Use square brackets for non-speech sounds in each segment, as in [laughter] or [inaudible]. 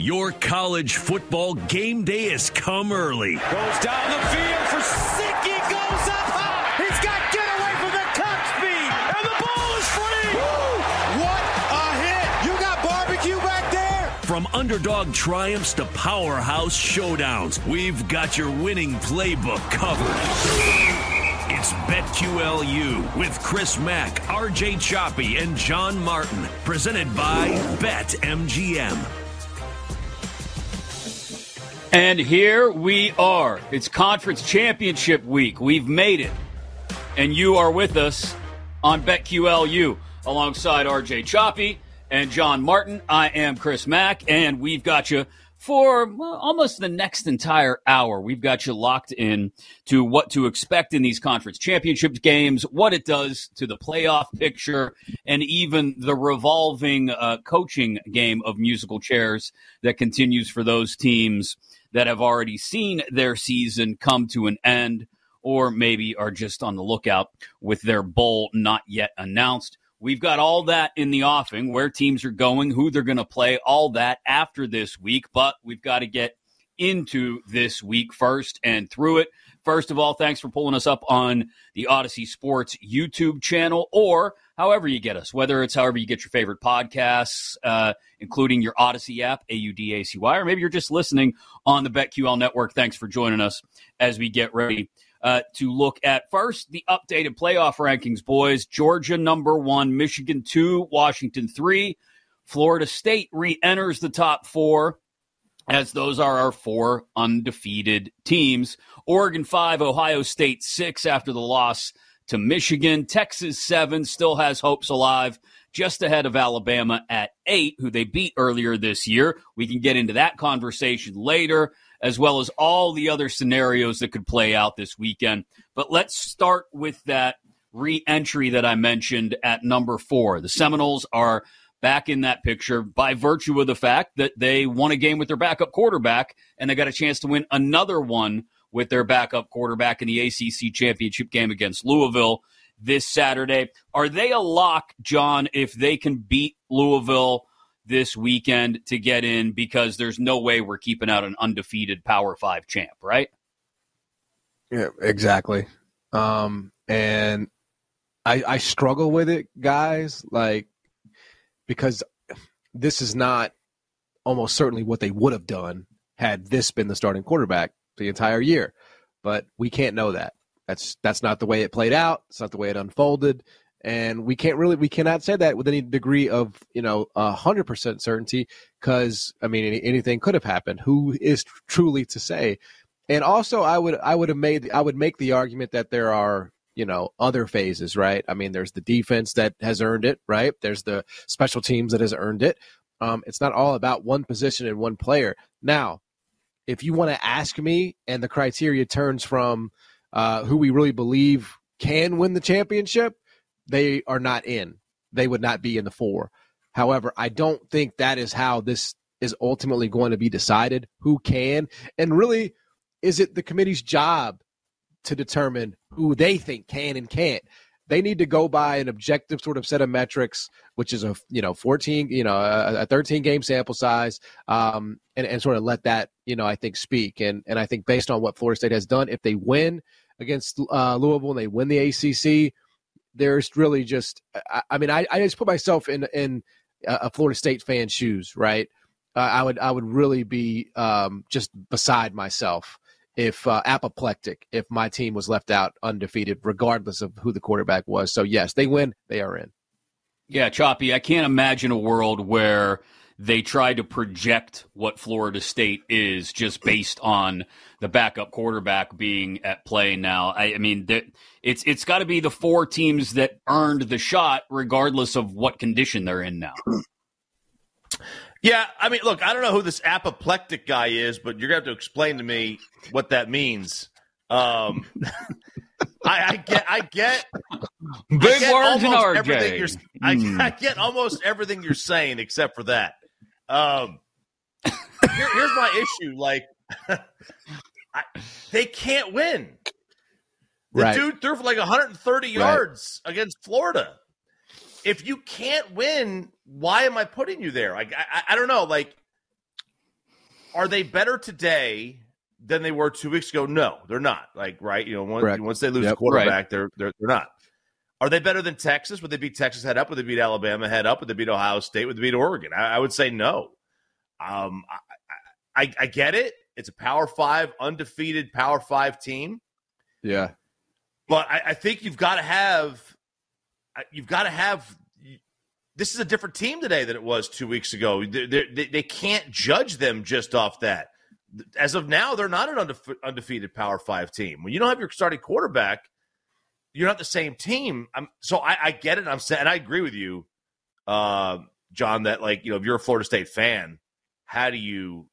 Your college football game day has come early. Goes down the field for Sicky, goes up high. He's got get away from the top speed, and the ball is free. What a hit! You got barbecue back there. From underdog triumphs to powerhouse showdowns, we've got your winning playbook covered. It's BetQLU with Chris Mack, RJ Choppy, and John Martin, presented by BetMGM. And here we are. It's conference championship week. We've made it. And you are with us on BetQLU alongside RJ Choppy and John Martin. I am Chris Mack, and we've got you for almost the next entire hour. We've got you locked in to what to expect in these conference championship games, what it does to the playoff picture, and even the revolving uh, coaching game of musical chairs that continues for those teams that have already seen their season come to an end or maybe are just on the lookout with their bowl not yet announced. We've got all that in the offing, where teams are going, who they're going to play, all that after this week. But we've got to get into this week first and through it. First of all, thanks for pulling us up on the Audacy Sports YouTube channel or however you get us, whether it's however you get your favorite podcasts, uh, including your Audacy app, A U D A C Y, or maybe you're just listening on the BetQL network. Thanks for joining us as we get ready uh, to look at first the updated playoff rankings, boys. Georgia number one, Michigan two, Washington three. Florida State re enters the top four as those are our four undefeated teams. Oregon five, Ohio State six after the loss to Michigan. Texas seven still has hopes alive, just ahead of Alabama at eight, who they beat earlier this year. We can get into that conversation later, as well as all the other scenarios that could play out this weekend. But let's start with that re entry that I mentioned at number four. The Seminoles are back in that picture by virtue of the fact that they won a game with their backup quarterback and they got a chance to win another one with their backup quarterback in the ACC championship game against Louisville this Saturday. Are they a lock, John, if they can beat Louisville this weekend to get in? Because there's no way we're keeping out an undefeated Power Five champ, right? Yeah, exactly. Um, and I, I struggle with it, guys. Like because this is not almost certainly what they would have done had this been the starting quarterback the entire year. But we can't know that. That's that's not the way it played out. It's not the way it unfolded, and we can't really we cannot say that with any degree of you know hundred percent certainty because I mean any, anything could have happened. Who is truly to say? And also, I would I would have made I would make the argument that there are you know other phases right? I mean there's the defense that has earned it right? There's the special teams that has earned it. Um, it's not all about one position and one player. Now if you want to ask me and the criteria turns from uh, who we really believe can win the championship they are not in. They would not be in the four. However i don't think that is how this is ultimately going to be decided who can and really is it the committee's job to determine who they think can and can't. They need to go by an objective sort of set of metrics, which is a you know 14 you know a, a 13 game sample size, um, and and sort of let that you know I think speak. And and I think based on what Florida State has done, if they win against uh, Louisville and they win the ACC, there's really just I, I mean I, I just put myself in in a Florida State fan's shoes, right? Uh, I would I would really be um, just beside myself if uh, apoplectic if my team was left out undefeated, regardless of who the quarterback was. So yes, they win, they are in. Yeah, Choppy, I can't imagine a world where they try to project what Florida State is just based on the backup quarterback being at play now. I, I mean, it's it's got to be the four teams that earned the shot, regardless of what condition they're in now. Yeah, I mean, look, I don't know who this apoplectic guy is, but you're gonna have to explain to me what that means. Um, I, I, get, I get, big I get words in everything you're, I, mm. I, get almost everything you're saying except for that. Um, here, here's my issue: like, [laughs] I, they can't win. The right. dude threw for like 130 yards right. against Florida. If you can't win, why am I putting you there? Like, I, I don't know. Like, are they better today than they were two weeks ago? No, they're not. Like, right? You know, once, once they lose yep, a quarterback, right. they're, they're they're not. Are they better than Texas? Would they beat Texas head up? Would they beat Alabama head up? Would they beat Ohio State? Would they beat Oregon? I, I would say no. Um, I, I, I get it. It's a Power Five, undefeated Power Five team. Yeah, but I, I think you've got to have, you've got to have. This is a different team today than it was two weeks ago. They, they, they can't judge them just off that. As of now, they're not an undefeated Power Five team. When you don't have your starting quarterback, you're not the same team. I'm, so I, I get it. I'm saying, and I agree with you, uh, John, that like you know, if you're a Florida State fan, how do you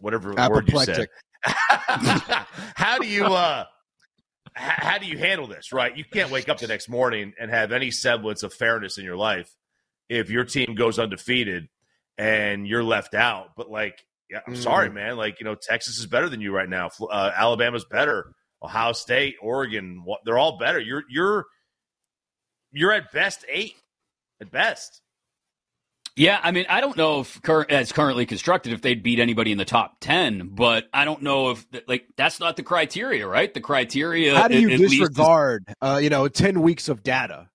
whatever word you said [laughs] how do you uh how do you handle this right? You can't wake up the next morning and have any semblance of fairness in your life if your team goes undefeated and you're left out. But like yeah i'm mm. sorry man. Like you know texas is better than you right now. Uh, alabama's better. Ohio state oregon they're all better. You're you're you're at best eight at best yeah, I mean, I don't know if cur- as currently constructed if they'd beat anybody in the top ten, but I don't know if like that's not the criteria, right? The criteria. How do you disregard, is- uh, you know, ten weeks of data?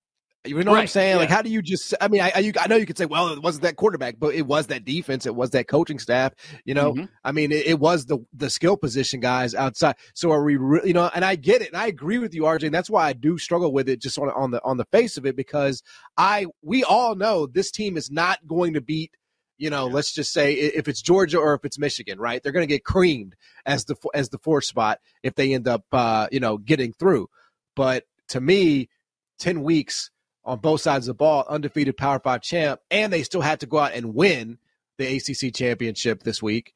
You know right. what I'm saying? Yeah. Like, how do you just? I mean, I, I, I know you could say, well, it wasn't that quarterback, but it was that defense, it was that coaching staff. You know, mm-hmm. I mean, it, it, was the the skill position guys outside. So are we? Re- you know, and I get it, and I agree with you, RJ. And that's why I do struggle with it, just on on the on the face of it, because I we all know this team is not going to beat. You know, yeah. let's just say if it's Georgia or if it's Michigan, right? They're going to get creamed as the as the fourth spot if they end up, uh, you know, getting through. But to me, ten weeks on both sides of the ball, undefeated Power Five champ, and they still had to go out and win the ACC championship this week.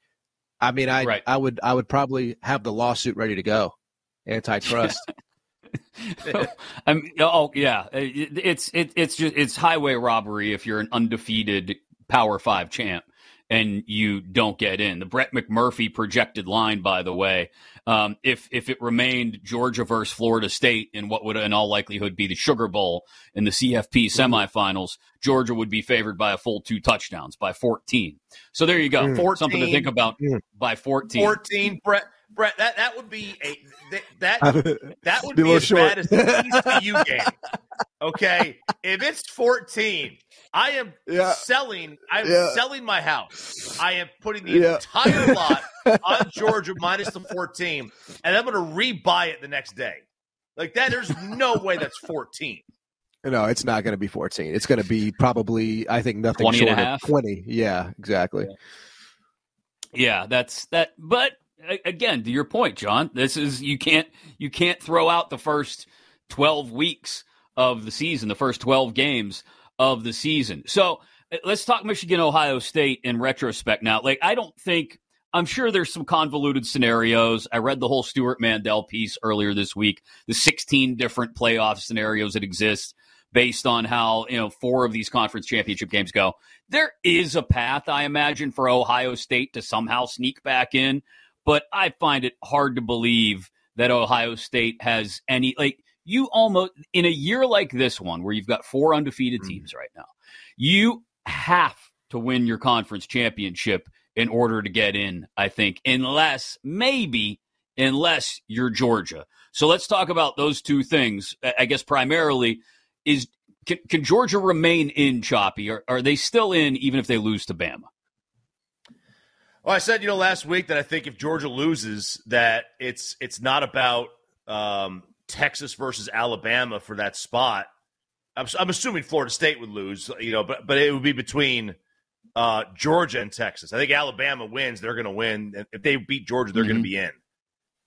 I mean, I right. I would I would probably have the lawsuit ready to go, antitrust. [laughs] [laughs] I mean, oh yeah, it's it, it's just it's highway robbery if you're an undefeated Power Five champ and you don't get in. The Brett McMurphy projected line, by the way, um, if if it remained Georgia versus Florida State in what would in all likelihood be the Sugar Bowl in the CFP mm-hmm. semifinals, Georgia would be favored by a full two touchdowns by 14. So there you go, mm. 14, something to think about mm. by 14. 14, Brett. Brett, that, that would be a that [laughs] that would be, be as short. bad as the TCU [laughs] game. Okay, if it's 14 I am yeah. selling. I'm yeah. selling my house. I am putting the yeah. entire lot [laughs] on Georgia minus the 14, and I'm going to rebuy it the next day. Like that, there's no way that's 14. No, it's not going to be 14. It's going to be probably, I think, nothing 20 short of 20. Yeah, exactly. Yeah, that's that. But again, to your point, John, this is you can't you can't throw out the first 12 weeks of the season, the first 12 games of the season. So uh, let's talk Michigan, Ohio State in retrospect now. Like, I don't think, I'm sure there's some convoluted scenarios. I read the whole Stewart Mandel piece earlier this week, the 16 different playoff scenarios that exist based on how, you know, four of these conference championship games go. There is a path, I imagine, for Ohio State to somehow sneak back in, but I find it hard to believe that Ohio State has any, like, you almost in a year like this one where you've got four undefeated mm-hmm. teams right now, you have to win your conference championship in order to get in, I think, unless maybe unless you're Georgia. So let's talk about those two things. I guess primarily is can, can Georgia remain in choppy? Or are they still in even if they lose to Bama? Well, I said you know last week that I think if Georgia loses, that it's it's not about um, Texas versus Alabama for that spot. I'm, I'm, assuming Florida State would lose, you know, but but it would be between uh, Georgia and Texas. I think Alabama wins; they're going to win. If they beat Georgia, they're mm-hmm. going to be in,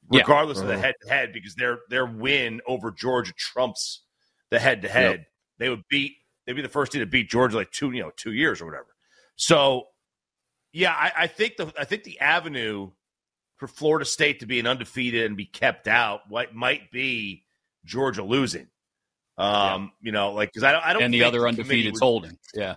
regardless yeah. of the head to head, because their their win over Georgia trumps the head to head. They would beat. They'd be the first team to beat Georgia like two, you know, two years or whatever. So yeah, I, I, think the I think the avenue for Florida State to be an undefeated and be kept out what might be Georgia losing. Um, yeah. you know, like because I don't, I don't and the other the undefeated holding. Yeah,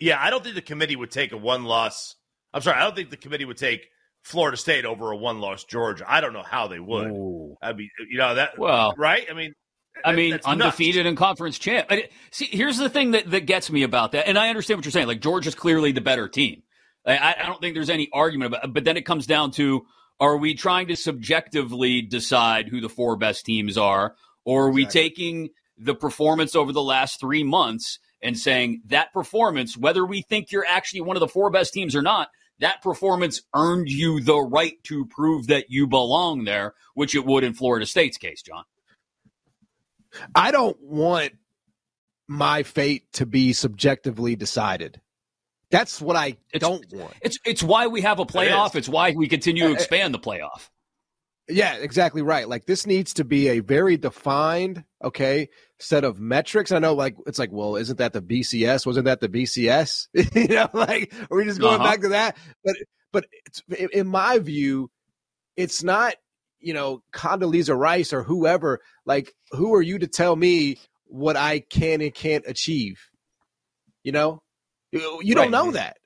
yeah, I don't think the committee would take a one loss. I'm sorry, I don't think the committee would take Florida State over a one loss Georgia. I don't know how they would. Ooh. I mean, you know that well, right? I mean, I mean, undefeated nuts. in conference champ. See, here's the thing that, that gets me about that, and I understand what you're saying. Like Georgia's clearly the better team. I, I don't think there's any argument about. But then it comes down to: Are we trying to subjectively decide who the four best teams are, or are we taking the performance over the last three months and saying that performance, whether we think you're actually one of the four best teams or not, that performance earned you the right to prove that you belong there, which it would in Florida State's case, John. I don't want my fate to be subjectively decided. That's what I it's, don't want. It's it's why we have a playoff. It it's why we continue to expand the playoff. Yeah, exactly right. Like this needs to be a very defined, okay, set of metrics. I know, like it's like, well, isn't that the BCS? Wasn't that the BCS? [laughs] you know, like are we just going uh-huh. back to that? But but in my view, it's not you know Condoleezza Rice or whoever. Like, who are you to tell me what I can and can't achieve? You know, you, you don't know that.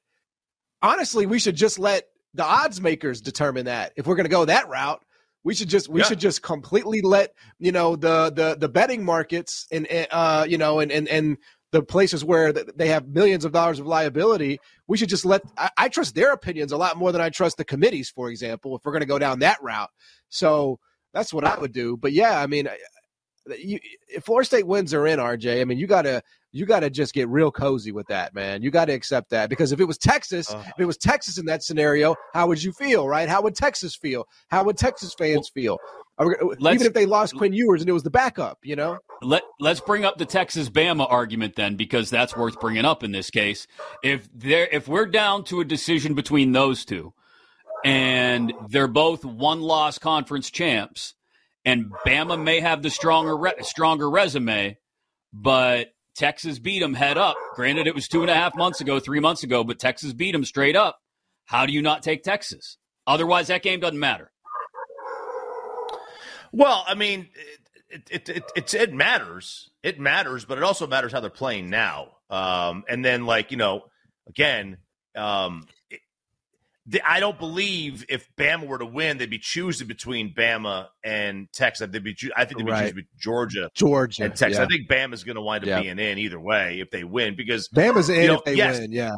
Honestly, we should just let the odds makers determine that. If we're going to go that route, we should just we yeah. should just completely let you know the the the betting markets and uh you know and and and the places where they have millions of dollars of liability. We should just let I, I trust their opinions a lot more than I trust the committees, for example. If we're going to go down that route, so that's what I would do. But yeah, I mean, you, if Florida State wins are in, RJ, I mean, you gotta you gotta just get real cozy with that, man. You got to accept that because if it was Texas, uh, if it was Texas in that scenario, how would you feel, right? How would Texas feel? How would Texas fans feel? Even if they lost Quinn Ewers and it was the backup, you know. Let Let's bring up the Texas Bama argument then, because that's worth bringing up in this case. If there, if we're down to a decision between those two, and they're both one loss conference champs and Bama may have the stronger re- stronger resume, but Texas beat them head up. Granted, it was two and a half months ago, three months ago, but Texas beat them straight up. How do you not take Texas? Otherwise, that game doesn't matter. Well, I mean, it it, it, it, it matters. It matters, but it also matters how they're playing now. Um, and then, like you know, again, um, I don't believe if Bama were to win, they'd be choosing between Bama and Texas. They'd be, I think they'd be right. choosing Georgia, Georgia, and Texas. Yeah. I think Bama's going to wind up yeah. being in either way if they win because Bama's in know, if they yes, win. Yeah,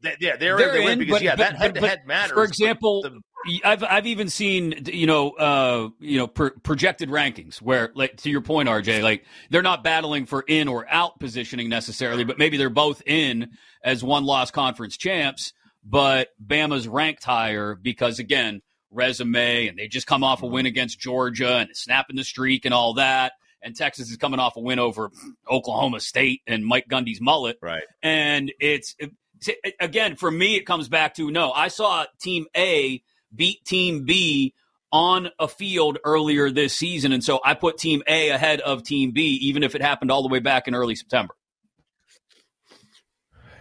they, yeah, they're, they're in, in because but, yeah, but, that head to head matters. For example, the, I've I've even seen you know uh you know per, projected rankings where like to your point, RJ, like they're not battling for in or out positioning necessarily, but maybe they're both in as one loss conference champs but Bama's ranked higher because again, resume, and they just come off a win against Georgia and snapping the streak and all that. And Texas is coming off a win over Oklahoma State and Mike Gundy's mullet. Right. And it's again for me, it comes back to no. I saw Team A beat Team B on a field earlier this season, and so I put Team A ahead of Team B, even if it happened all the way back in early September.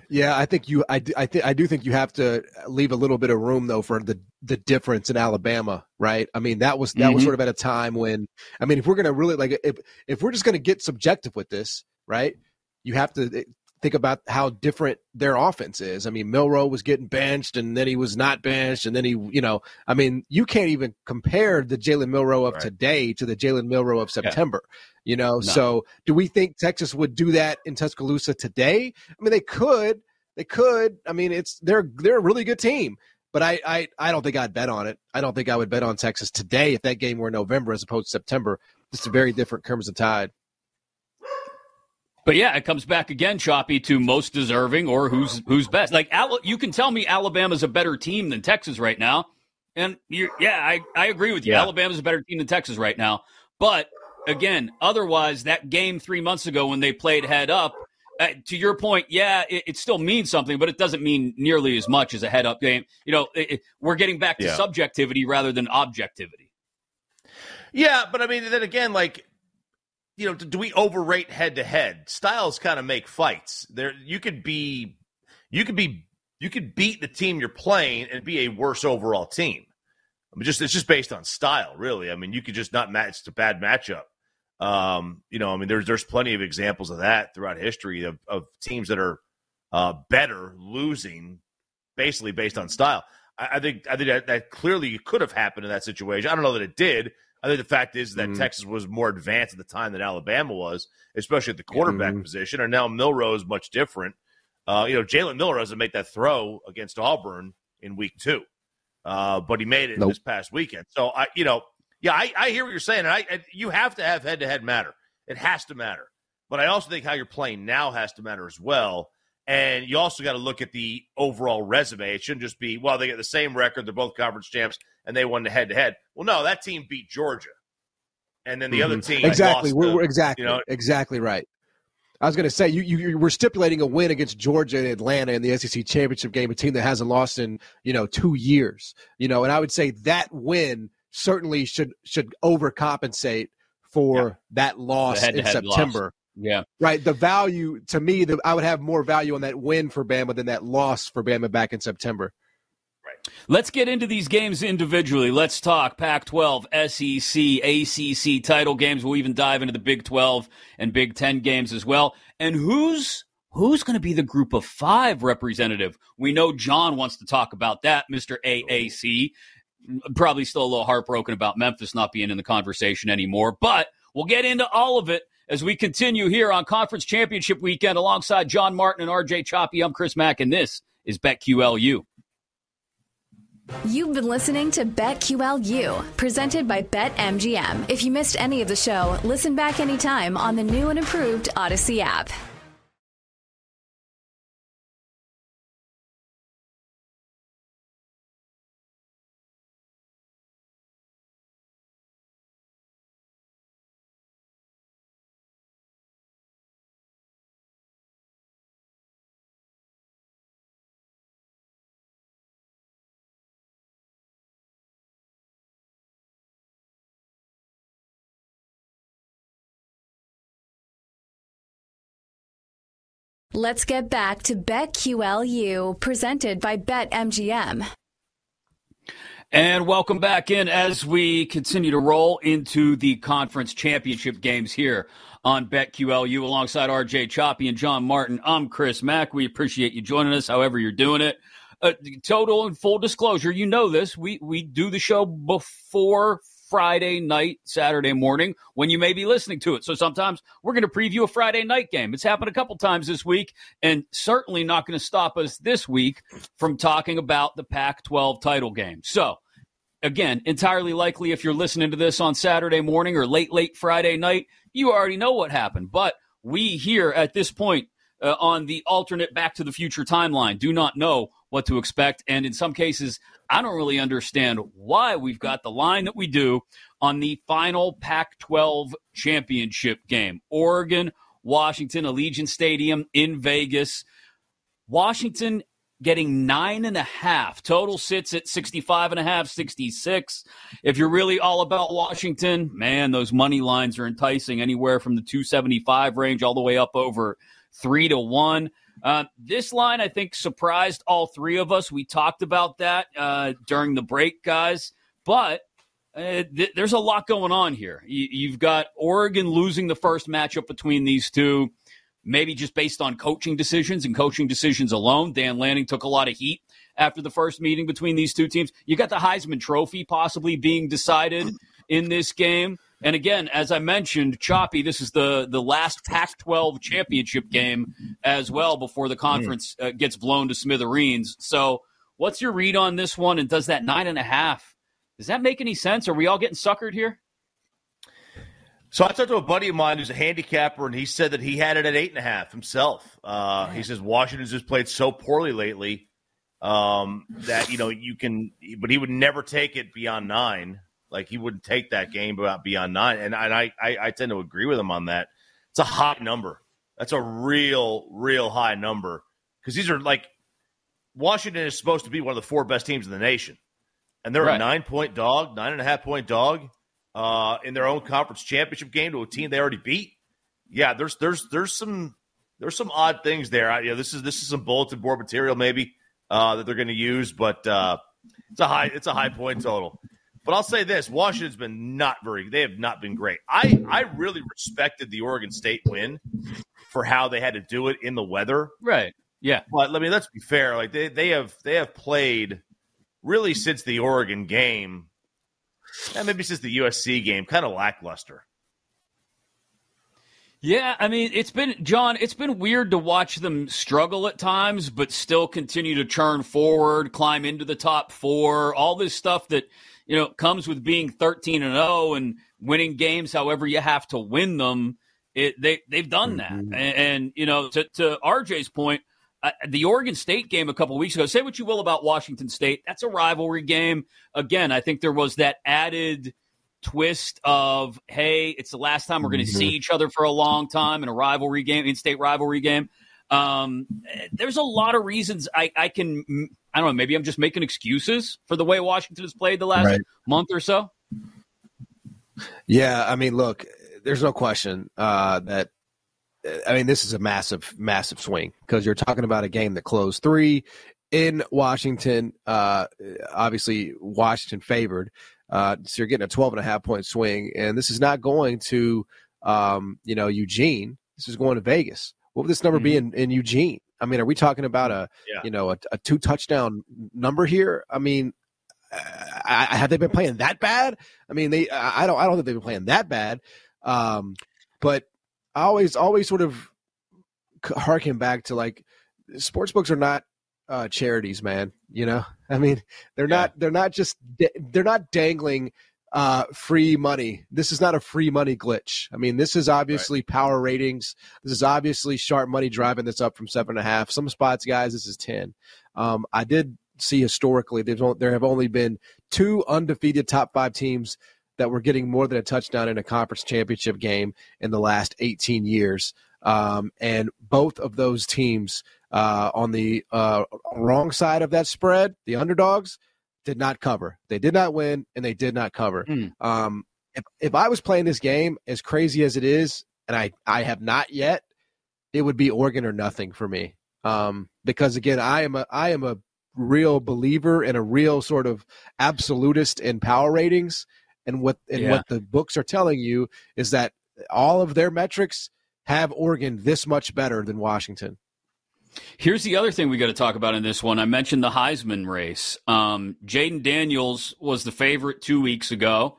Yeah, I think you. I, I think I do think you have to leave a little bit of room though for the the difference in Alabama, right? I mean, that was that mm-hmm. was sort of at a time when I mean, if we're gonna really like if if we're just gonna get subjective with this, right? You have to think about how different their offense is. I mean, Milroe was getting benched and then he was not benched and then he, you know, I mean, you can't even compare the Jalen Milroe of right. today to the Jalen Milroe of September. Yeah. You know, no. so do we think Texas would do that in Tuscaloosa today? I mean, they could. They could. I mean, it's they're they're a really good team, but I I I don't think I'd bet on it. I don't think I would bet on Texas today if that game were November as opposed to September. It's a very different Crimson Tide. But yeah, it comes back again, Choppy, to most deserving or who's who's best. Like you can tell me Alabama's a better team than Texas right now, and you, yeah, I I agree with you. Yeah. Alabama's a better team than Texas right now. But again, otherwise, that game three months ago when they played head up, uh, to your point, yeah, it, it, still means something, but it doesn't mean nearly as much as a head up game. You know, it, it, we're getting back to yeah. subjectivity rather than objectivity. Yeah, but I mean, then again, like, you know, do we overrate head to head? Styles kind of make fights. There, you could be, you could be, you could beat the team you're playing and be a worse overall team. I mean, just it's just based on style, really. I mean, you could just not match. It's a bad matchup. Um, you know, I mean, there's there's plenty of examples of that throughout history of, of teams that are uh, better losing basically based on style. I, I think I think that, that, clearly could have happened in that situation. I don't know that it did. I think the fact is that mm Texas was more advanced at the time than Alabama was, especially at the quarterback mm position. And now Milroe is much different. Uh, you know, Jalen Milroe doesn't make that throw against Auburn in week two, uh, but he made it nope. this past weekend. So I, you know, yeah, I, I hear what you're saying. I, I you have to have head to head matter. It has to matter. But I also think how you're playing now has to matter as well. And you also got to look at the overall resume. It shouldn't just be, well, they get the same record. They're both conference champs and they won the head to head. Well, no, that team beat Georgia. And then the mm-hmm. other team. Exactly. We're, we're, exactly. You know, exactly right. I was going to say you, you you were stipulating a win against Georgia and Atlanta in the SEC championship game, a team that hasn't lost in you know two years. You know, and I would say that win certainly should should overcompensate for yeah. that loss in September. Loss. Yeah. Right. The value to me, the, I would have more value on that win for Bama than that loss for Bama back in September. Right. Let's get into these games individually. Let's talk Pac 12, SEC, ACC title games. We'll even dive into the Big 12 and Big 10 games as well. And who's who's going to be the group of five representative? We know John wants to talk about that, Mr. AAC probably still a little heartbroken about Memphis not being in the conversation anymore. But we'll get into all of it as we continue here on Conference Championship Weekend alongside John Martin and RJ Choppy. I'm Chris Mack, and this is BetQLU. You've been listening to BetQLU, presented by BetMGM. If you missed any of the show, listen back anytime on the new and improved Audacy app. Let's get back to BetQLU, presented by BetMGM. And welcome back in as we continue to roll into the conference championship games here on BetQLU alongside RJ Choppy and John Martin. I'm Chris Mack. We appreciate you joining us, however you're doing it. Uh, total and full disclosure, you know this. We we do the show before Friday night, Saturday morning when you may be listening to it. So sometimes we're going to preview a Friday night game. It's happened a couple times this week and certainly not going to stop us this week from talking about the Pac 12 title game. So, again, entirely likely if you're listening to this on Saturday morning or late, late Friday night, you already know what happened. But we here at this point uh, on the alternate Back to the Future timeline do not know what to expect. And in some cases, I don't really understand why we've got the line that we do on the final Pac 12 championship game. Oregon, Washington, Allegiant Stadium in Vegas. Washington getting nine and a half. Total sits at 65 and a half, 66. If you're really all about Washington, man, those money lines are enticing anywhere from the 275 range all the way up over three to one. Uh, this line, I think, surprised all three of us. We talked about that uh, during the break, guys. But uh, th- there's a lot going on here. You- have got Oregon losing the first matchup between these two, maybe just based on coaching decisions and coaching decisions alone. Dan Lanning took a lot of heat after the first meeting between these two teams. You got the Heisman Trophy possibly being decided in this game. And again, as I mentioned, Choppy, this is the the last Pac-12 championship game as well before the conference uh, gets blown to smithereens. So, what's your read on this one? And does that nine and a half does that make any sense? Are we all getting suckered here? So I talked to a buddy of mine who's a handicapper, and he said that he had it at eight and a half himself. Uh, he says Washington's just played so poorly lately um, that you know you can, but he would never take it beyond nine. Like he wouldn't take that game about beyond nine, and, and I, I I tend to agree with him on that. It's a high number. That's a real, real high number because these are like Washington is supposed to be one of the four best teams in the nation, and they're Right. a nine point dog, nine and a half point dog uh, in their own conference championship game to a team they already beat. Yeah, there's there's there's some there's some odd things there. I, you know, this is this is some bulletin board material maybe uh, that they're going to use, but uh, it's a high it's a high point total. But I'll say this: Washington's been not very. They have not been great. I I really respected the Oregon State win for how they had to do it in the weather. Right. Yeah. But I mean, let's be fair. Like they, they have they have played really since the Oregon game, and maybe since the USC game, kind of lackluster. Yeah, I mean, it's been John. It's been weird to watch them struggle at times, but still continue to churn forward, climb into the top four. All this stuff that you know comes with being thirteen and zero and winning games, however you have to win them. It, they they've done that, and, and you know, to, to RJ's point, uh, the Oregon State game a couple weeks ago. Say what you will about Washington State, that's a rivalry game. Again, I think there was that added twist of hey, it's the last time we're going to see each other for a long time in a rivalry game, in-state rivalry game. Um, there's a lot of reasons I, I can. I don't know. Maybe I'm just making excuses for the way Washington has played the last Right. month or so. Yeah, I mean, look, there's no question uh, that. I mean, this is a massive, massive swing because you're talking about a game that closed three in Washington. Uh, obviously, Washington favored. Uh, so you're getting a 12 and a half point swing, and this is not going to, um, you know, Eugene. This is going to Vegas. What would this number be in, in Eugene? I mean, are we talking about a, Yeah. you know, a, a two touchdown number here? I mean, I, I, have they been playing that bad? I mean, they. I I don't. I don't think they've been playing that bad. Um, but I always, always sort of harken back to like sports books are not uh, charities, man. You know, [laughs] I mean, they're not. They're not just. They're not dangling uh, free money. This is not a free money glitch. I mean, this is obviously power ratings. This is obviously sharp money driving this up from seven and a half. Some spots, guys, this is ten. Um, I did see historically there's on- there have only been two undefeated top five teams that were getting more than a touchdown in a conference championship game in the last 18 years. Um, and both of those teams uh, on the uh, wrong side of that spread, the underdogs, did not cover. They did not win, and they did not cover. Mm. Um, if, if I was playing this game, as crazy as it is, and I, I have not yet, it would be Oregon or nothing for me. Um, because again, I am a I am a real believer and a real sort of absolutist in power ratings. And what and Yeah. what the books are telling you is that all of their metrics have Oregon this much better than Washington. Here's the other thing we got to talk about in this one. I mentioned the Heisman race. Um, Jayden Daniels was the favorite two weeks ago,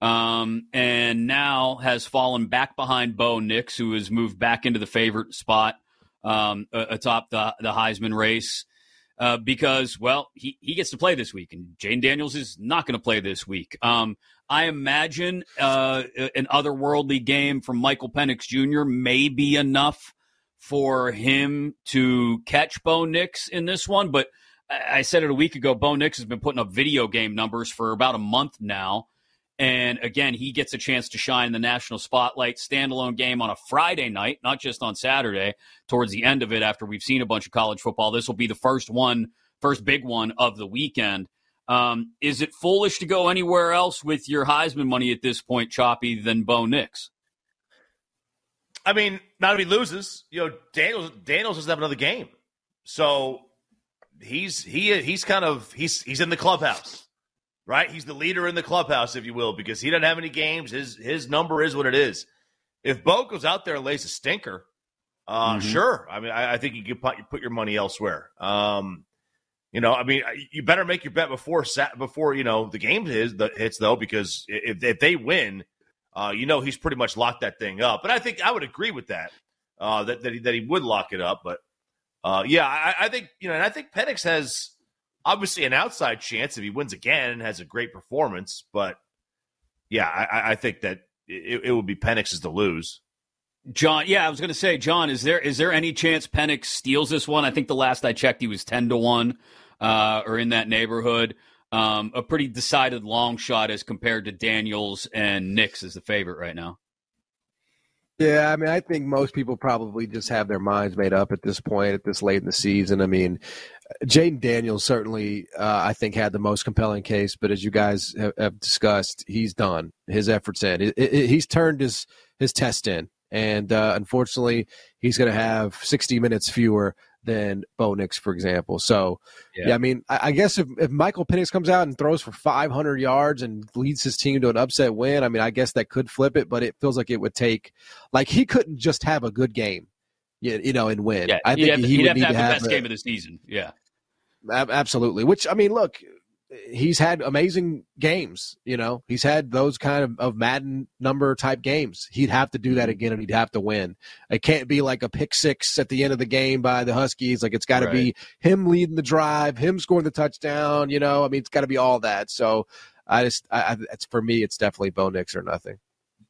um, and now has fallen back behind Bo Nix, who has moved back into the favorite spot um, atop the, the Heisman race. Uh, because, well, he, he gets to play this week, and Jayden Daniels is not going to play this week. Um, I imagine uh, an otherworldly game from Michael Penix Jr. may be enough for him to catch Bo Nix in this one. But I said it a week ago. Bo Nix has been putting up video game numbers for about a month now. And again, he gets a chance to shine in the national spotlight. Standalone game on a Friday night, not just on Saturday, towards the end of it after we've seen a bunch of college football. This will be the first one, first big one of the weekend. Um, is it foolish to go anywhere else with your Heisman money at this point, Choppy, than Bo Nix? I mean, not if he loses, you know, Daniels Daniels doesn't have another game, so he's he he's kind of he's he's in the clubhouse, right? He's the leader in the clubhouse, if you will, because he doesn't have any games. His his number is what it is. If Bo goes out there and lays a stinker, uh, Mhm. sure. I mean, I, I think you could put, put your money elsewhere. Um, you know, I mean, you better make your bet before before you know the game is the hits though, because if if they win, uh, you know he's pretty much locked that thing up. But I think I would agree with that uh, that that he, that he would lock it up. But uh, yeah, I, I think you know, and I think Penix has obviously an outside chance if he wins again and has a great performance. But yeah, I, I- think that it, it would be Penix's to lose. John, yeah, I was going to say, John, is there is there any chance Penix steals this one? I think the last I checked, he was ten to one, uh, or in that neighborhood. Um, a pretty decided long shot as compared to Daniels and Nix is the favorite right now. Yeah, I mean, I think most people probably just have their minds made up at this point, at this late in the season. I mean, Jayden Daniels certainly, uh, I think, had the most compelling case, but as you guys have, have discussed, he's done his efforts in. It, it, he's turned his his test in, and uh, unfortunately, he's going to have 60 minutes fewer than Bo Nix, for example. So, yeah, yeah I mean, I, I, guess if, if Michael Penix comes out and throws for 500 yards and leads his team to an upset win, I mean, I guess that could flip it, but it feels like it would take, like, he couldn't just have a good game, you, you know, and win. Yeah, I think he would need to have, the best a, game of the season. Yeah. Absolutely. Which, I mean, look, he's had amazing games. You know, he's had those kind of, of Madden number type games. He'd have to do that mm-hmm. again, and he'd have to win. It can't be like a pick six at the end of the game by the Huskies. Like it's got to right. be him leading the drive, him scoring the touchdown. You know, I mean, it's got to be all that. So I just, I, I, it's for me, it's definitely Bo Nix or nothing.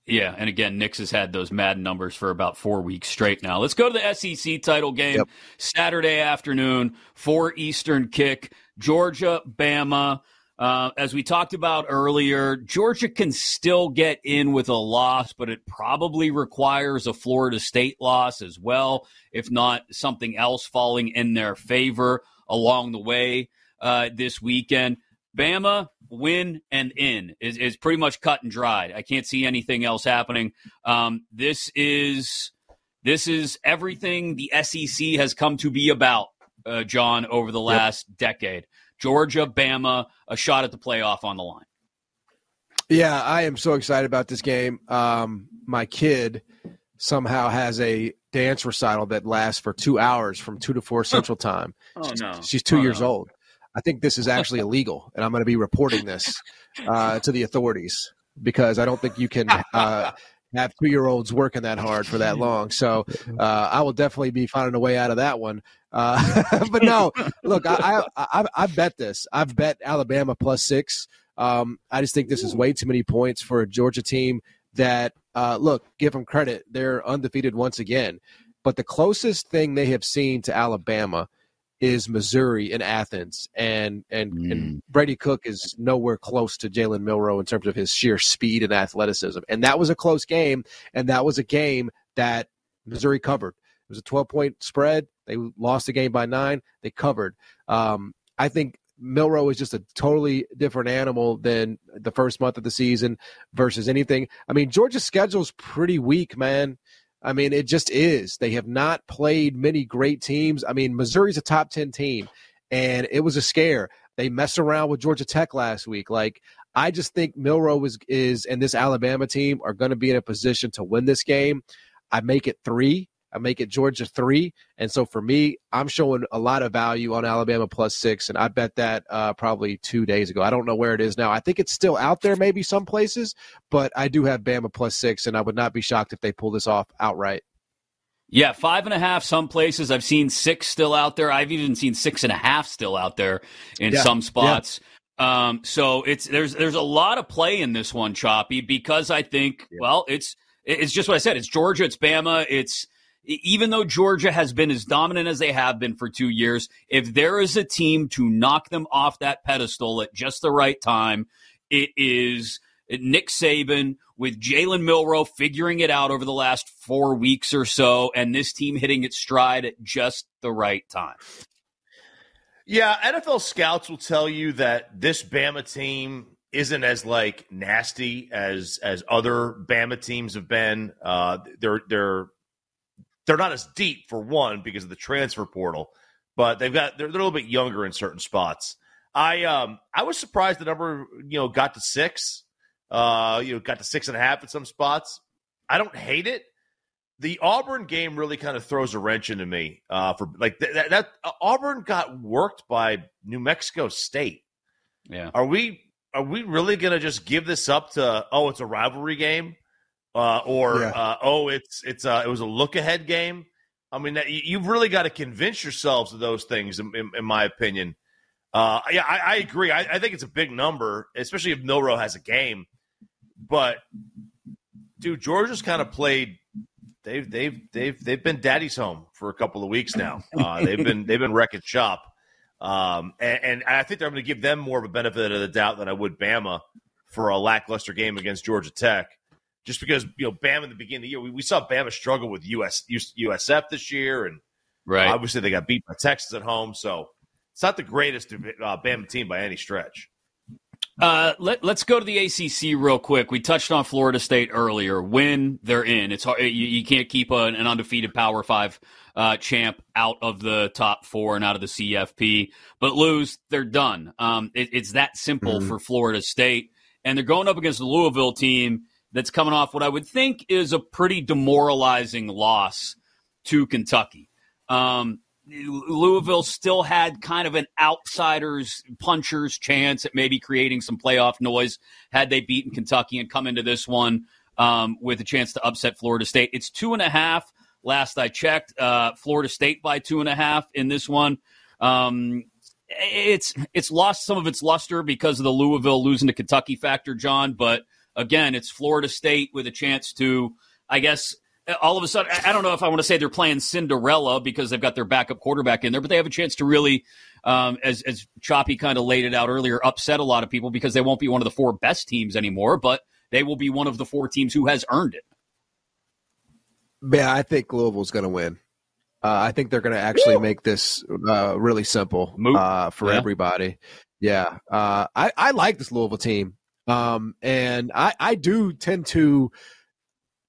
Yeah, and again, Nix has had those Madden numbers for about four weeks straight now. Let's go to the SEC title game yep. Saturday afternoon, four Eastern kick. Georgia, Bama. Uh, as we talked about earlier, Georgia can still get in with a loss, but it probably requires a Florida State loss as well, if not something else falling in their favor along the way uh, this weekend. Bama win and in is, is pretty much cut and dried. I can't see anything else happening. Um, this is this is everything the SEC has come to be about uh, John, over the last yep. decade. Georgia, Bama, a shot at the playoff on the line. Yeah, I am so excited about this game. Um, my kid somehow has a dance recital that lasts for two hours from two to four [laughs] Central Time. oh no, she's two oh, years no. old. I think this is actually illegal, and I'm going to be reporting this uh, to the authorities because I don't think you can uh, have two year olds working that hard for that long. So uh, I will definitely be finding a way out of that one. Uh, [laughs] but no, look, I, I, I, I, bet this. I've bet Alabama plus six. Um, I just think this is way too many points for a Georgia team that, uh, look, give them credit. They're undefeated once again. But the closest thing they have seen to Alabama is Missouri in Athens, and and, mm. and Brady Cook is nowhere close to Jalen Milroe in terms of his sheer speed and athleticism. And that was a close game, and that was a game that Missouri covered. It was a 12 point spread. They lost the game by nine. They covered. Um, I think Milroe is just a totally different animal than the first month of the season versus anything. I mean, Georgia's schedule is pretty weak, man. I mean, it just is. They have not played many great teams. I mean, Missouri's a top 10 team, and it was a scare. They messed around with Georgia Tech last week. Like, I just think Milroe is, is and this Alabama team are going to be in a position to win this game. I make it three. I make it Georgia three. And so for me, I'm showing a lot of value on Alabama plus six. And I bet that uh, probably two days ago. I don't know where it is now. I think it's still out there, maybe some places, but I do have Bama plus six. And I would not be shocked if they pull this off outright. Yeah, five and a half. Some places I've seen six still out there. I've even seen six and a half still out there in yeah. some spots. Yeah. Um, so it's there's there's a lot of play in this one, Choppy, because I think yeah. well, it's it's just what I said. It's Georgia, it's Bama, it's even though Georgia has been as dominant as they have been for two years, if there is a team to knock them off that pedestal at just the right time, it is Nick Saban with Jalen Milroe figuring it out over the last four weeks or so, and this team hitting its stride at just the right time. Yeah, NFL scouts will tell you that this Bama team isn't as like nasty as as other Bama teams have been. Uh, they're they're they're not as deep for one because of the transfer portal, but they've got they're, they're a little bit younger in certain spots. I um I was surprised the number you know got to six, uh you know got to six and a half at some spots. I don't hate it. The Auburn game really kind of throws a wrench into me. Uh, for like th- that, that uh, Auburn got worked by New Mexico State. Yeah, are we are we really going to just give this up to oh it's a rivalry game? Uh, or yeah. uh, oh, it's it's uh, it was a look ahead game. I mean, you've really got to convince yourselves of those things, in, in, in my opinion. Uh, yeah, I, I agree. I, I, think it's a big number, especially if Milroe has a game. But dude, Georgia's kind of played. They've they've they've they've been daddy's home for a couple of weeks now. [laughs] Uh, they've been they've been wrecking shop, um, and, and I think I'm going to give them more of a benefit of the doubt than I would Bama for a lackluster game against Georgia Tech. Just because you know Bama in the beginning of the year, we, we saw Bama struggle with US USF this year, and Right. obviously they got beat by Texas at home, so it's not the greatest uh, Bama team by any stretch. Uh, let, let's go to the ACC real quick. We touched on Florida State earlier. When they're in, it's hard. You, you can't keep a, an undefeated Power Five uh, champ out of the top four and out of the CFP. But lose, they're done. Um, it, it's that simple for Florida State, and they're going up against the Louisville team that's coming off what I would think is a pretty demoralizing loss to Kentucky. Um, Louisville still had kind of an outsider's puncher's chance at maybe creating some playoff noise had they beaten Kentucky and come into this one um, with a chance to upset Florida State. It's two and a half. Last I checked, uh, Florida State by two and a half in this one. Um, it's it's lost some of its luster because of the Louisville losing to Kentucky factor, John. But again, it's Florida State with a chance to, I guess, all of a sudden, I don't know if I want to say they're playing Cinderella because they've got their backup quarterback in there, but they have a chance to really, um, as as Choppy kind of laid it out earlier, upset a lot of people because they won't be one of the four best teams anymore, but they will be one of the four teams who has earned it. Yeah, I think Louisville's going to win. Uh, I think they're going to actually make this uh, really simple uh, for Yeah. everybody. Yeah, uh, I, I like this Louisville team, um, and I, I do tend to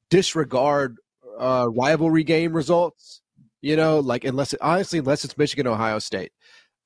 disregard uh, rivalry game results. You know, like unless it, honestly, unless it's Michigan Ohio State,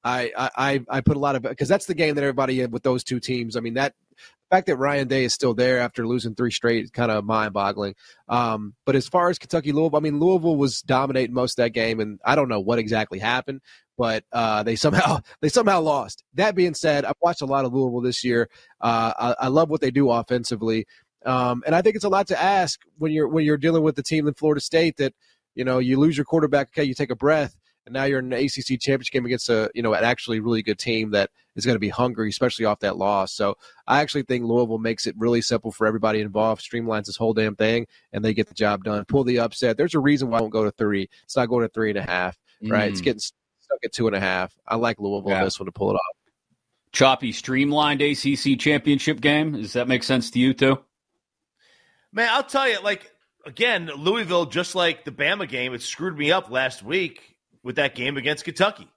I I I- put a lot of because that's the game that everybody with those two teams. I mean that the fact that Ryan Day is still there after losing three straight is kind of mind boggling. Um, but as far as Kentucky Louisville, I mean Louisville was dominating most of that game, and I don't know what exactly happened, but uh, they somehow [laughs] they somehow lost. That being said, I've watched a lot of Louisville this year. Uh, I, I love what they do offensively, um, and I think it's a lot to ask when you're when you're dealing with the team in Florida State that you know you lose your quarterback. Okay, you take a breath. And now you're in an ACC championship game against a you know an actually really good team that is going to be hungry, especially off that loss. So I actually think Louisville makes it really simple for everybody involved, streamlines this whole damn thing, and they get the job done. Pull the upset. There's a reason why I won't go to three. It's not going to three and a half, right? It's Mm. getting stuck at two and a half. I like Louisville Yeah. on this one to pull it off. Choppy streamlined ACC championship game. Does that make sense to you too? Man, I'll tell you, like again, Louisville, just like the Bama game, it screwed me up last week with that game against Kentucky.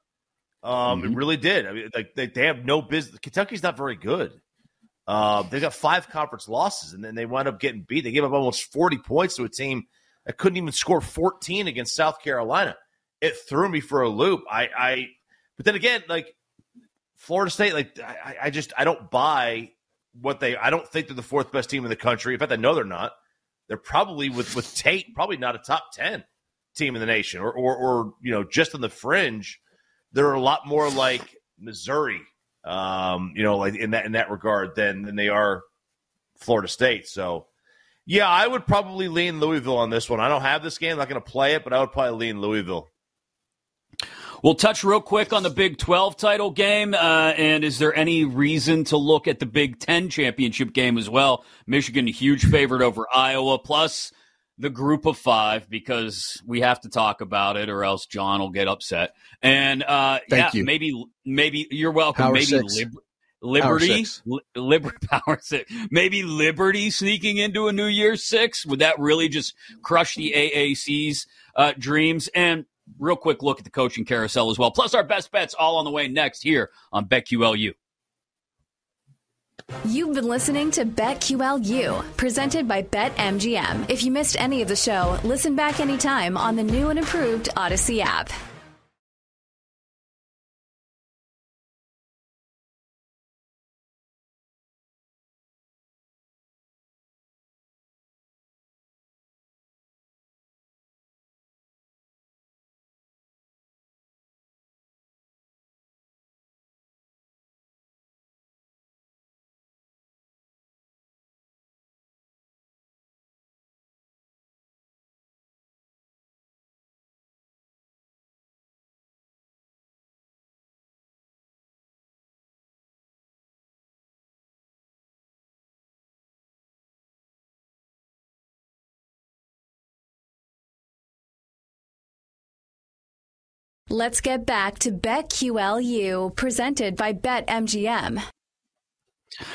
Um, It really did. I mean, like they, they have no business. Kentucky's not very good. Uh, they got five conference losses, and then they wound up getting beat. They gave up almost forty points to a team that couldn't even score fourteen against South Carolina. It threw me for a loop. I, I but then again, like Florida State, like I, I just I don't buy what they. I don't think they're the fourth best team in the country. In fact, I know they're not. They're probably with with Tate, probably not a top ten team in the nation, or or, or you know just on the fringe. They're a lot more like Missouri, um, you know, like in that in that regard than than they are Florida State. So. Yeah, I would probably lean Louisville on this one. I don't have this game, I'm not going to play it, but I would probably lean Louisville. We'll touch real quick on the Big 12 title game. Uh, and is there any reason to look at the Big 10 championship game as well? Michigan, a huge favorite over Iowa, plus the group of five, because we have to talk about it or else John will get upset. And uh, Thank yeah, you. maybe, maybe you're welcome. Power maybe. Lib- Liberty. Li- Liberty [laughs] Power Six, maybe Liberty sneaking into a New Year's Six. Would that really just crush the AAC's uh, dreams? And real quick look at the coaching carousel as well. Plus our best bets all on the way next here on BetQLU. You've been listening to BetQLU, presented by BetMGM. If you missed any of the show, listen back anytime on the new and improved Audacy app. Let's get back to BetQLU, presented by BetMGM.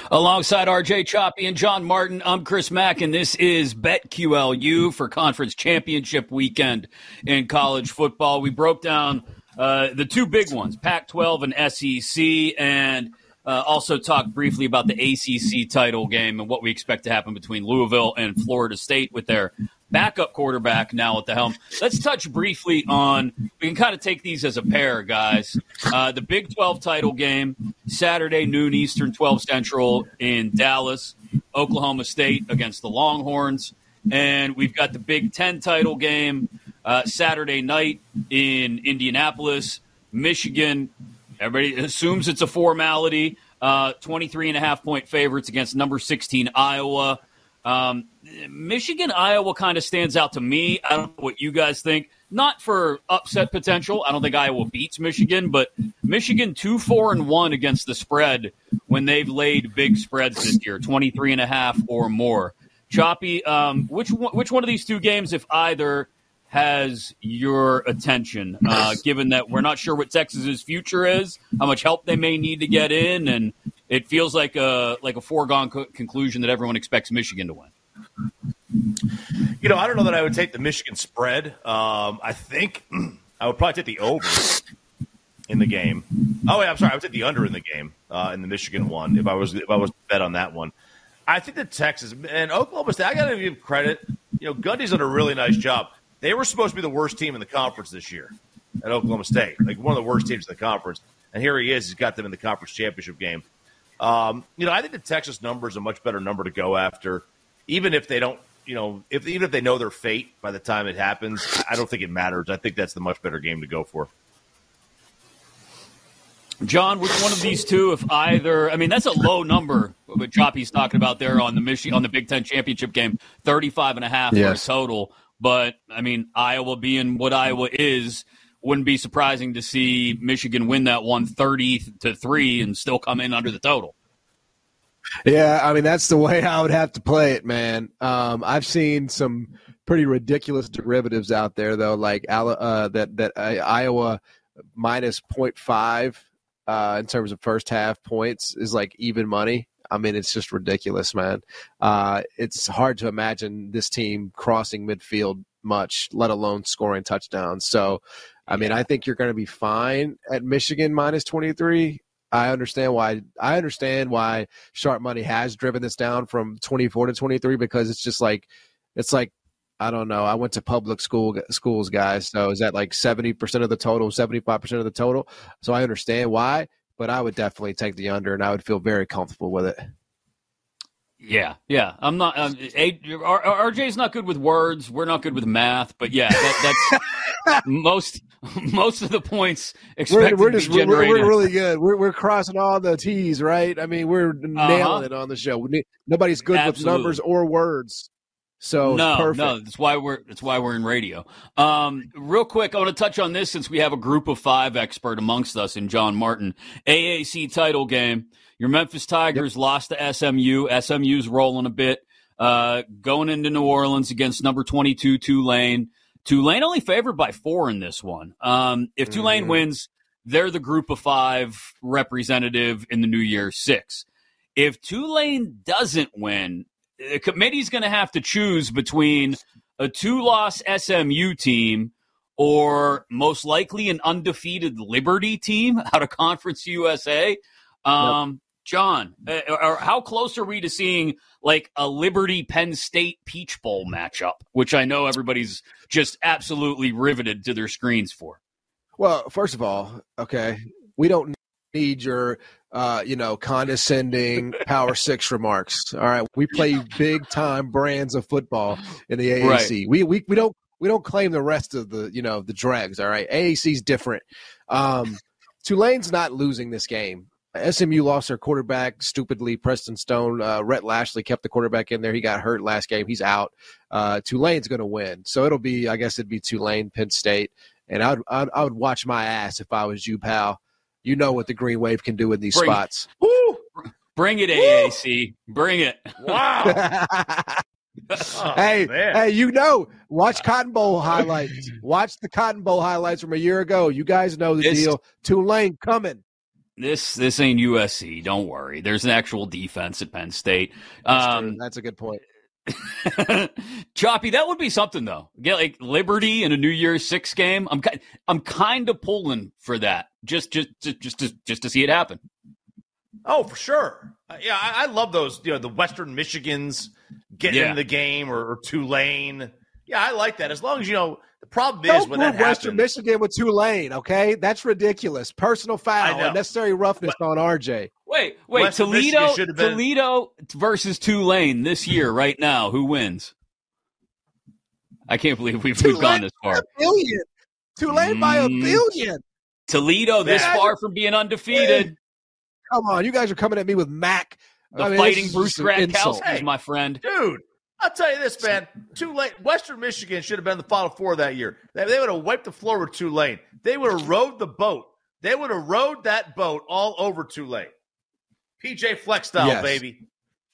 Alongside RJ Choppy and John Martin, I'm Chris Mack, and this is BetQLU for Conference Championship Weekend in college football. We broke down uh, the two big ones, Pac 12 and SEC, and uh, also talked briefly about the ACC title game and what we expect to happen between Louisville and Florida State with their backup quarterback now at the helm. Let's touch briefly on, we can kind of take these as a pair, guys. Uh, the Big 12 title game, Saturday, noon Eastern, 12 Central in Dallas, Oklahoma State against the Longhorns. And we've got the Big 10 title game, uh, Saturday night in Indianapolis, Michigan. Everybody assumes it's a formality. Uh, 23 and a half point favorites against number 16 Iowa. Um, Michigan Iowa kind of stands out to me. I don't know what you guys think. Not for upset potential. I don't think Iowa beats Michigan, but Michigan 2 4 and 1 against the spread when they've laid big spreads this year, 23 and a half or more. Choppy, um, which one, which one of these two games, if either, has your attention? Uh, given that we're not sure what Texas's future is, how much help they may need to get in, and it feels like a like a foregone co- conclusion that everyone expects Michigan to win. You know, I don't know that I would take the Michigan spread. Um, I think [clears throat] I would probably take the over in the game. Oh, wait, I'm sorry. I would take the under in the game uh, in the Michigan one if I was if I was to bet on that one. I think that Texas and Oklahoma State. I got to give credit. You know, Gundy's done a really nice job. They were supposed to be the worst team in the conference this year at Oklahoma State, like one of the worst teams in the conference. And here he is. He's got them in the conference championship game. Um, you know, I think the Texas number is a much better number to go after, even if they don't. You know, if even if they know their fate by the time it happens, I don't think it matters. I think that's the much better game to go for. John, which one of these two, if either? I mean, that's a low number. What Choppy's talking about there on the Michigan on the Big Ten championship game, 35 and a half Yes. for a total. But I mean, Iowa being what Iowa is, wouldn't be surprising to see Michigan win that one 30 to three and still come in under the total. Yeah, I mean that's the way I would have to play it, man. Um, I've seen some pretty ridiculous derivatives out there, though, like uh, that that uh, Iowa minus 0.5 uh, in terms of first half points is like even money. I mean, it's just ridiculous, man. Uh, it's hard to imagine this team crossing midfield much, let alone scoring touchdowns. So, I mean, I think you're going to be fine at Michigan minus 23. I understand why. I understand why Sharp Money has driven this down from 24 to 23 because it's just like, it's like, I don't know. I went to public school schools, guys. So is that like 70% of the total, 75% of the total? So I understand why, but I would definitely take the under and I would feel very comfortable with it. Yeah, yeah. I'm not. Um, A, R, RJ's not good with words. We're not good with math. But yeah, that, that's [laughs] most most of the points We're, we're to just we're, we're really good. We're, we're crossing all the T's, right? I mean, we're nailing it on the show. Nobody's good with numbers or words. So no, perfect. no, that's why we're that's why we're in radio. Um, real quick, I want to touch on this since we have a group of five expert amongst us in John Martin. AAC title game. Your Memphis Tigers lost to SMU. SMU's rolling a bit. Uh, going into New Orleans against number twenty-two Tulane. Tulane only favored by four in this one. Um, if Tulane Mhm. wins, they're the group of five representative in the New Year Six. If Tulane doesn't win, the committee's going to have to choose between a two-loss SMU team or most likely an undefeated Liberty team [laughs] out of Conference USA. Um, John, uh, or how close are we to seeing like a Liberty Penn State Peach Bowl matchup, which I know everybody's just absolutely riveted to their screens for? Well, first of all, okay, we don't need your, uh, you know, condescending Power [laughs] Six remarks. All right, we play big time brands of football in the AAC. Right. We we we don't we don't claim the rest of the you know the dregs. All right, AAC's different. Um, Tulane's not losing this game. SMU lost their quarterback stupidly. Preston Stone, uh, Rhett Lashlee kept the quarterback in there. He got hurt last game. He's out. Uh, Tulane's going to win, so it'll be. I guess it'd be Tulane, Penn State, and I'd, I'd I would watch my ass if I was you, pal. You know what the Green Wave can do in these Bring- spots. Bring it, AAC. Bring it. Wow. [laughs] Oh, hey, man. hey, you know, watch Cotton Bowl highlights. watch the Cotton Bowl highlights from a year ago. You guys know the This- deal. Tulane coming. This this ain't USC. Don't worry. There's an actual defense at Penn State. That's, true. Um, That's a good point. [laughs] Choppy, that would be something though. Get like Liberty in a New Year's Six game. I'm ki- I'm kind of pulling for that. Just just just just to, just to see it happen. Oh, for sure. Uh, yeah, I, I love those. You know, the Western Michigans getting Yeah. in the game or, or Tulane. Yeah, I like that. As long as you know the problem Don't when that Western happens. Michigan with Tulane, okay? That's ridiculous. Personal I foul, unnecessary roughness on RJ. Wait, wait. Western Toledo Michigan should have been- Toledo versus Tulane this year, right now. Who wins? I can't believe we've, we've gone this by far. a billion. Tulane by a Mm. billion. Toledo this Man. far from being undefeated. Come on, you guys are coming at me with Mac. The I mean, fighting Bruce just insult. Gradkowski is my friend. Dude, I'll tell you this, man. Tulane, Western Michigan should have been the Final Four that year. They, they would have wiped the floor with Tulane. They would have rowed the boat. They would have rowed that boat all over Tulane. PJ Fleck style, Yes. baby.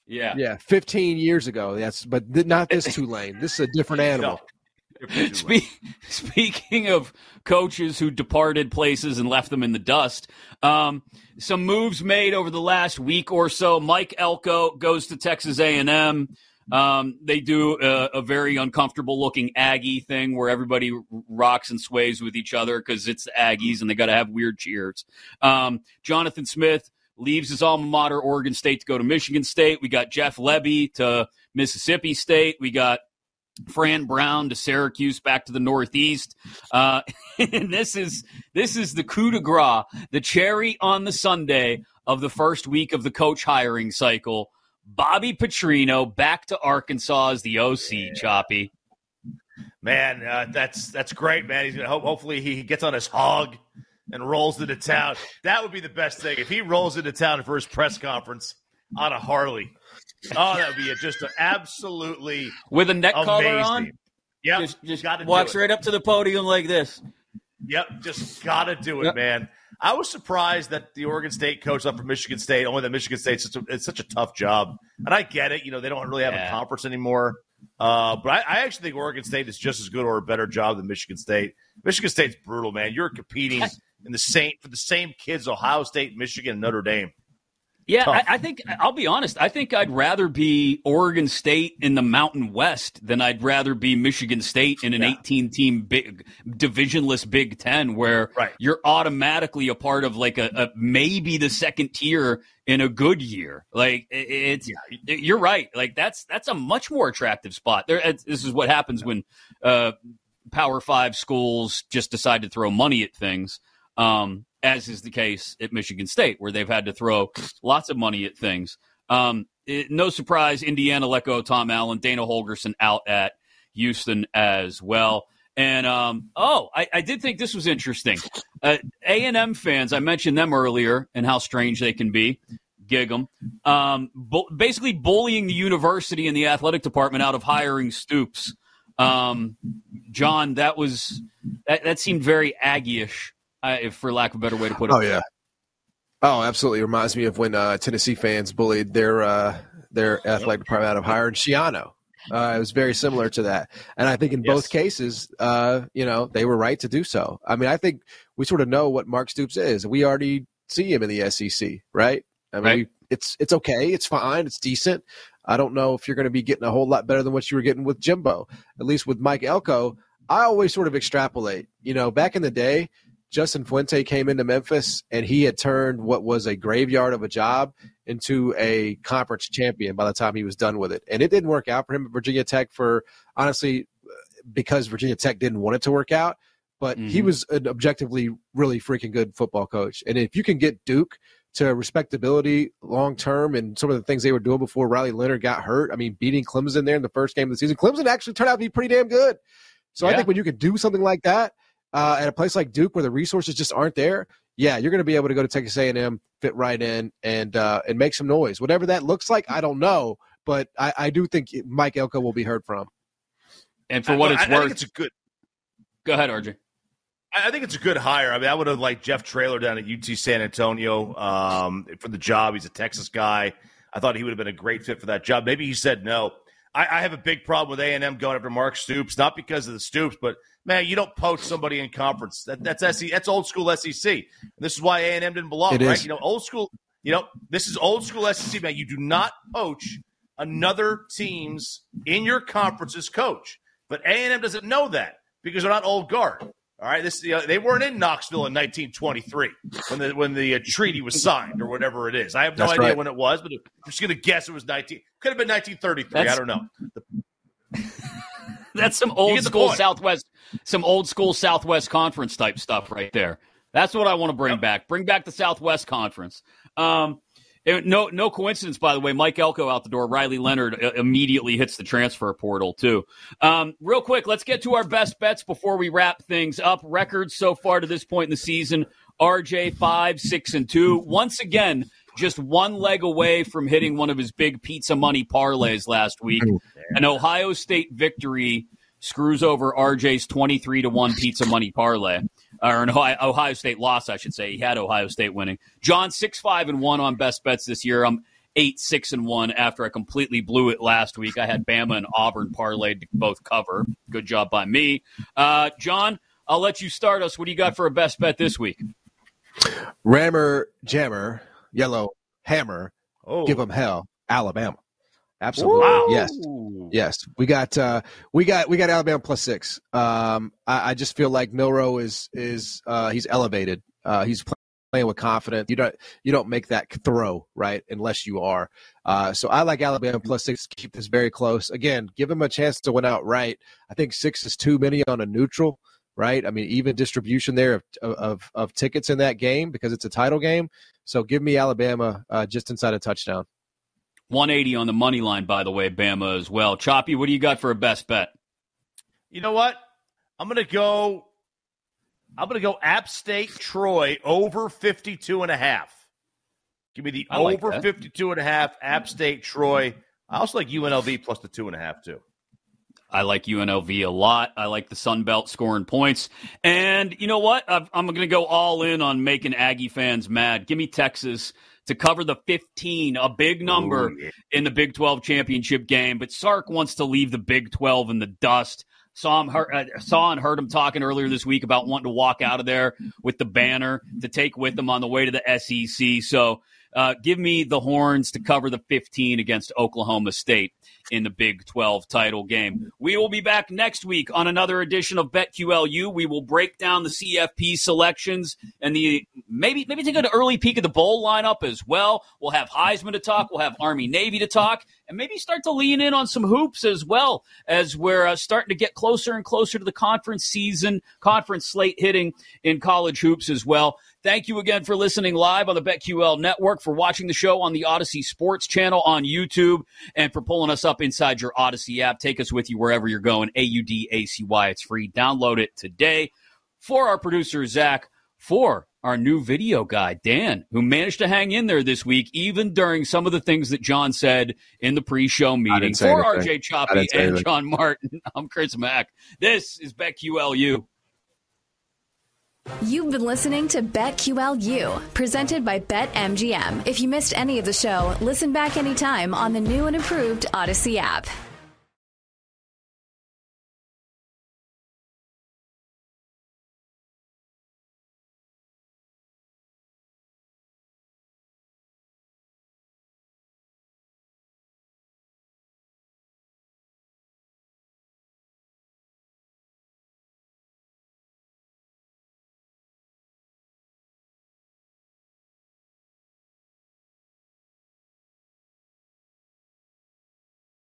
Yeah. Yeah, 15 years ago. Yes, but not this [laughs] Tulane. This is a different animal. No. Spe- speaking of coaches who departed places and left them in the dust, um, some moves made over the last week or so. Mike Elko goes to Texas A&M. Um, they do a, a very uncomfortable looking Aggie thing where everybody rocks and sways with each other because it's the Aggies and they got to have weird cheers. Um, Jonathan Smith leaves his alma mater, Oregon State, to go to Michigan State. We got Jeff Lebby to Mississippi State. We got Fran Brown to Syracuse, back to the Northeast. Uh, [laughs] and this is this is the coup de grace, the cherry on the sundae of the first week of the coach hiring cycle. Bobby Petrino back to Arkansas as the OC. Choppy. Man, uh, that's that's great, man. He's gonna hope, hopefully he gets on his hog and rolls into town. That would be the best thing if he rolls into town for his press conference on a Harley. Oh, that would be a, just an absolutely with a neck collar amazing. on. Yep, Just, just got to walks right up to the podium like this. Yep, just got to do it, Yep. man. I was surprised that the Oregon State coach up from Michigan State, only that Michigan State's such it's such a tough job. And I get it. You know, they don't really have Yeah. a conference anymore. Uh, but I, I actually think Oregon State is just as good or a better job than Michigan State. Michigan State's brutal, man. You're competing in the same for the same kids, Ohio State, Michigan, and Notre Dame. Yeah, I, I think I'll be honest. I think I'd rather be Oregon State in the Mountain West than I'd rather be Michigan State in an Yeah. 18 team big divisionless Big Ten, where Right. you're automatically a part of like a, a maybe the second tier in a good year. Like it- it's you're right. Like that's that's a much more attractive spot. There, this is what happens when uh, Power Five schools just decide to throw money at things. Um, as is the case at Michigan State, where they've had to throw lots of money at things. Um, it- no surprise, Indiana let go Tom Allen, Dana Holgorsen out at Houston as well. And um, oh, I, I did think this was interesting. Uh, A and M fans, I mentioned them earlier and how strange they can be. Gig 'em. Um, basically bullying the university and the athletic department out of hiring Stoops. Um, John, that was that, that seemed very Aggie-ish, uh, if for lack of a better way to put it. Oh yeah. Oh, absolutely. Reminds me of when uh, Tennessee fans bullied their uh, their athletic department out of hiring Schiano. Uh, it was very similar to that, and I think in Yes. both cases, uh, you know, they were right to do so. I mean, I think we sort of know what Mark Stoops is. We already see him in the SEC, right? I mean, Right. it's it's okay, it's fine, it's decent. I don't know if you're going to be getting a whole lot better than what you were getting with Jimbo. At least with Mike Elko, I always sort of extrapolate. You know, back in the day, Justin Fuente came into Memphis and he had turned what was a graveyard of a job into a conference champion by the time he was done with it. And it didn't work out for him at Virginia Tech for honestly because Virginia Tech didn't want it to work out. But he Mhm. was an objectively really freaking good football coach. And if you can get Duke to respectability long term and some of the things they were doing before Riley Leonard got hurt, I mean, beating Clemson there in the first game of the season, Clemson actually turned out to be pretty damn good. So I think when you can do something like that uh, at a place like Duke where the resources just aren't there, yeah, you're going to be able to go to Texas A&M, fit right in, and uh, and make some noise. Whatever that looks like, I don't know, but I, I do think Mike Elko will be heard from. And for what I- it's I, I worth, it's a good. go ahead, RJ. I I think it's a good hire. I mean, I would have liked Jeff Traylor down at UT San Antonio um, for the job. He's a Texas guy. I thought he would have been a great fit for that job. Maybe he said no. I, I have a big problem with A and M going after Mark Stoops, not because of the Stoops, but man, you don't poach somebody in conference. That, that's SEC, that's old school SEC. And this is why A and M didn't belong, It right? is. You know, old school. You know, this is old school SEC, man. You do not poach another team's in your conference's coach. But A and M doesn't know that because they're not old guard. All right, this you know, they weren't in Knoxville in 1923 when the when the uh, treaty was signed or whatever it is. I have no That's idea right. when it was, but I'm just going to guess it was 19. Could have been 1933. That's- I don't know. [laughs] That's some old school. Southwest, some old school Southwest Conference type stuff right there. That's what I want to bring back. Bring back the Southwest Conference. Um, no, no coincidence, by the way. Mike Elko out the door. Riley Leonard uh, immediately hits the transfer portal too. Um, real quick, let's get to our best bets before we wrap things up. Records so far to this point in the season: RJ five, six, and two. Once again, just one leg away from hitting one of his big pizza money parlays last week. An Ohio State victory screws over RJ's 23 to 1 pizza money parlay. Or an Ohio, Ohio State loss, I should say. He had Ohio State winning. John 6 5 and 1 on best bets this year. I'm 8 6 and 1 after I completely blew it last week. I had Bama and Auburn parlayed to both cover. Good job by me. Uh, John, I'll let you start us. What do you got for a best bet this week? Rammer, jammer, yellow hammer, Oh, give them hell, Alabama. Absolutely, Wow. yes, yes. We got uh, we got we got Alabama plus six. Um, I, I just feel like Milroe is is uh, he's elevated. Uh, he's pl- playing with confidence. You don't you don't make that throw right unless you are. Uh, so I like Alabama plus six. Keep this very close. Again, give him a chance to win outright. I think six is too many on a neutral. Right. I mean, even distribution there of, of of tickets in that game because it's a title game. So give me Alabama uh, just inside a touchdown. 180 on the money line, by the way, Bama as well. Choppy, what do you got for a best bet? You know what? I'm going to go. I'm going to go App State Troy over 52 and a half. Give me the I over that. 52 and a half App State Troy. I also like UNLV plus the two and a half too. I like UNLV a lot. I like the Sun Belt scoring points. And you know what? I've, I'm going to go all in on making Aggie fans mad. Give me Texas to cover the 15, a big number Ooh, yeah. in the Big 12 championship game. But Sark wants to leave the Big 12 in the dust. Saw him, heard, uh, saw and heard him talking earlier this week about wanting to walk out of there with the banner to take with him on the way to the SEC. So uh, give me the horns to cover the 15 against Oklahoma State in the Big 12 title game. We will be back next week on another edition of BetQLU. We will break down the CFP selections and the maybe maybe take an early peek at the bowl lineup as well. We'll have Heisman to talk. We'll have Army Navy to talk, and maybe start to lean in on some hoops as well as we're uh, starting to get closer and closer to the conference season, conference slate hitting in college hoops as well. Thank you again for listening live on the BetQL network, for watching the show on the Audacy Sports channel on YouTube, and for pulling us up inside your Audacy app. Take us with you wherever you're going. A U D A C Y. It's free. Download it today. For our producer, Zach, for our new video guy, Dan, who managed to hang in there this week, even during some of the things that John said in the pre show meeting. For anything. RJ Choppy and. John Martin, [laughs] I'm Chris Mack. This is BetQLU. You've been listening to BetQLU, presented by BetMGM. If you missed any of the show, listen back anytime on the new and improved Audacy app.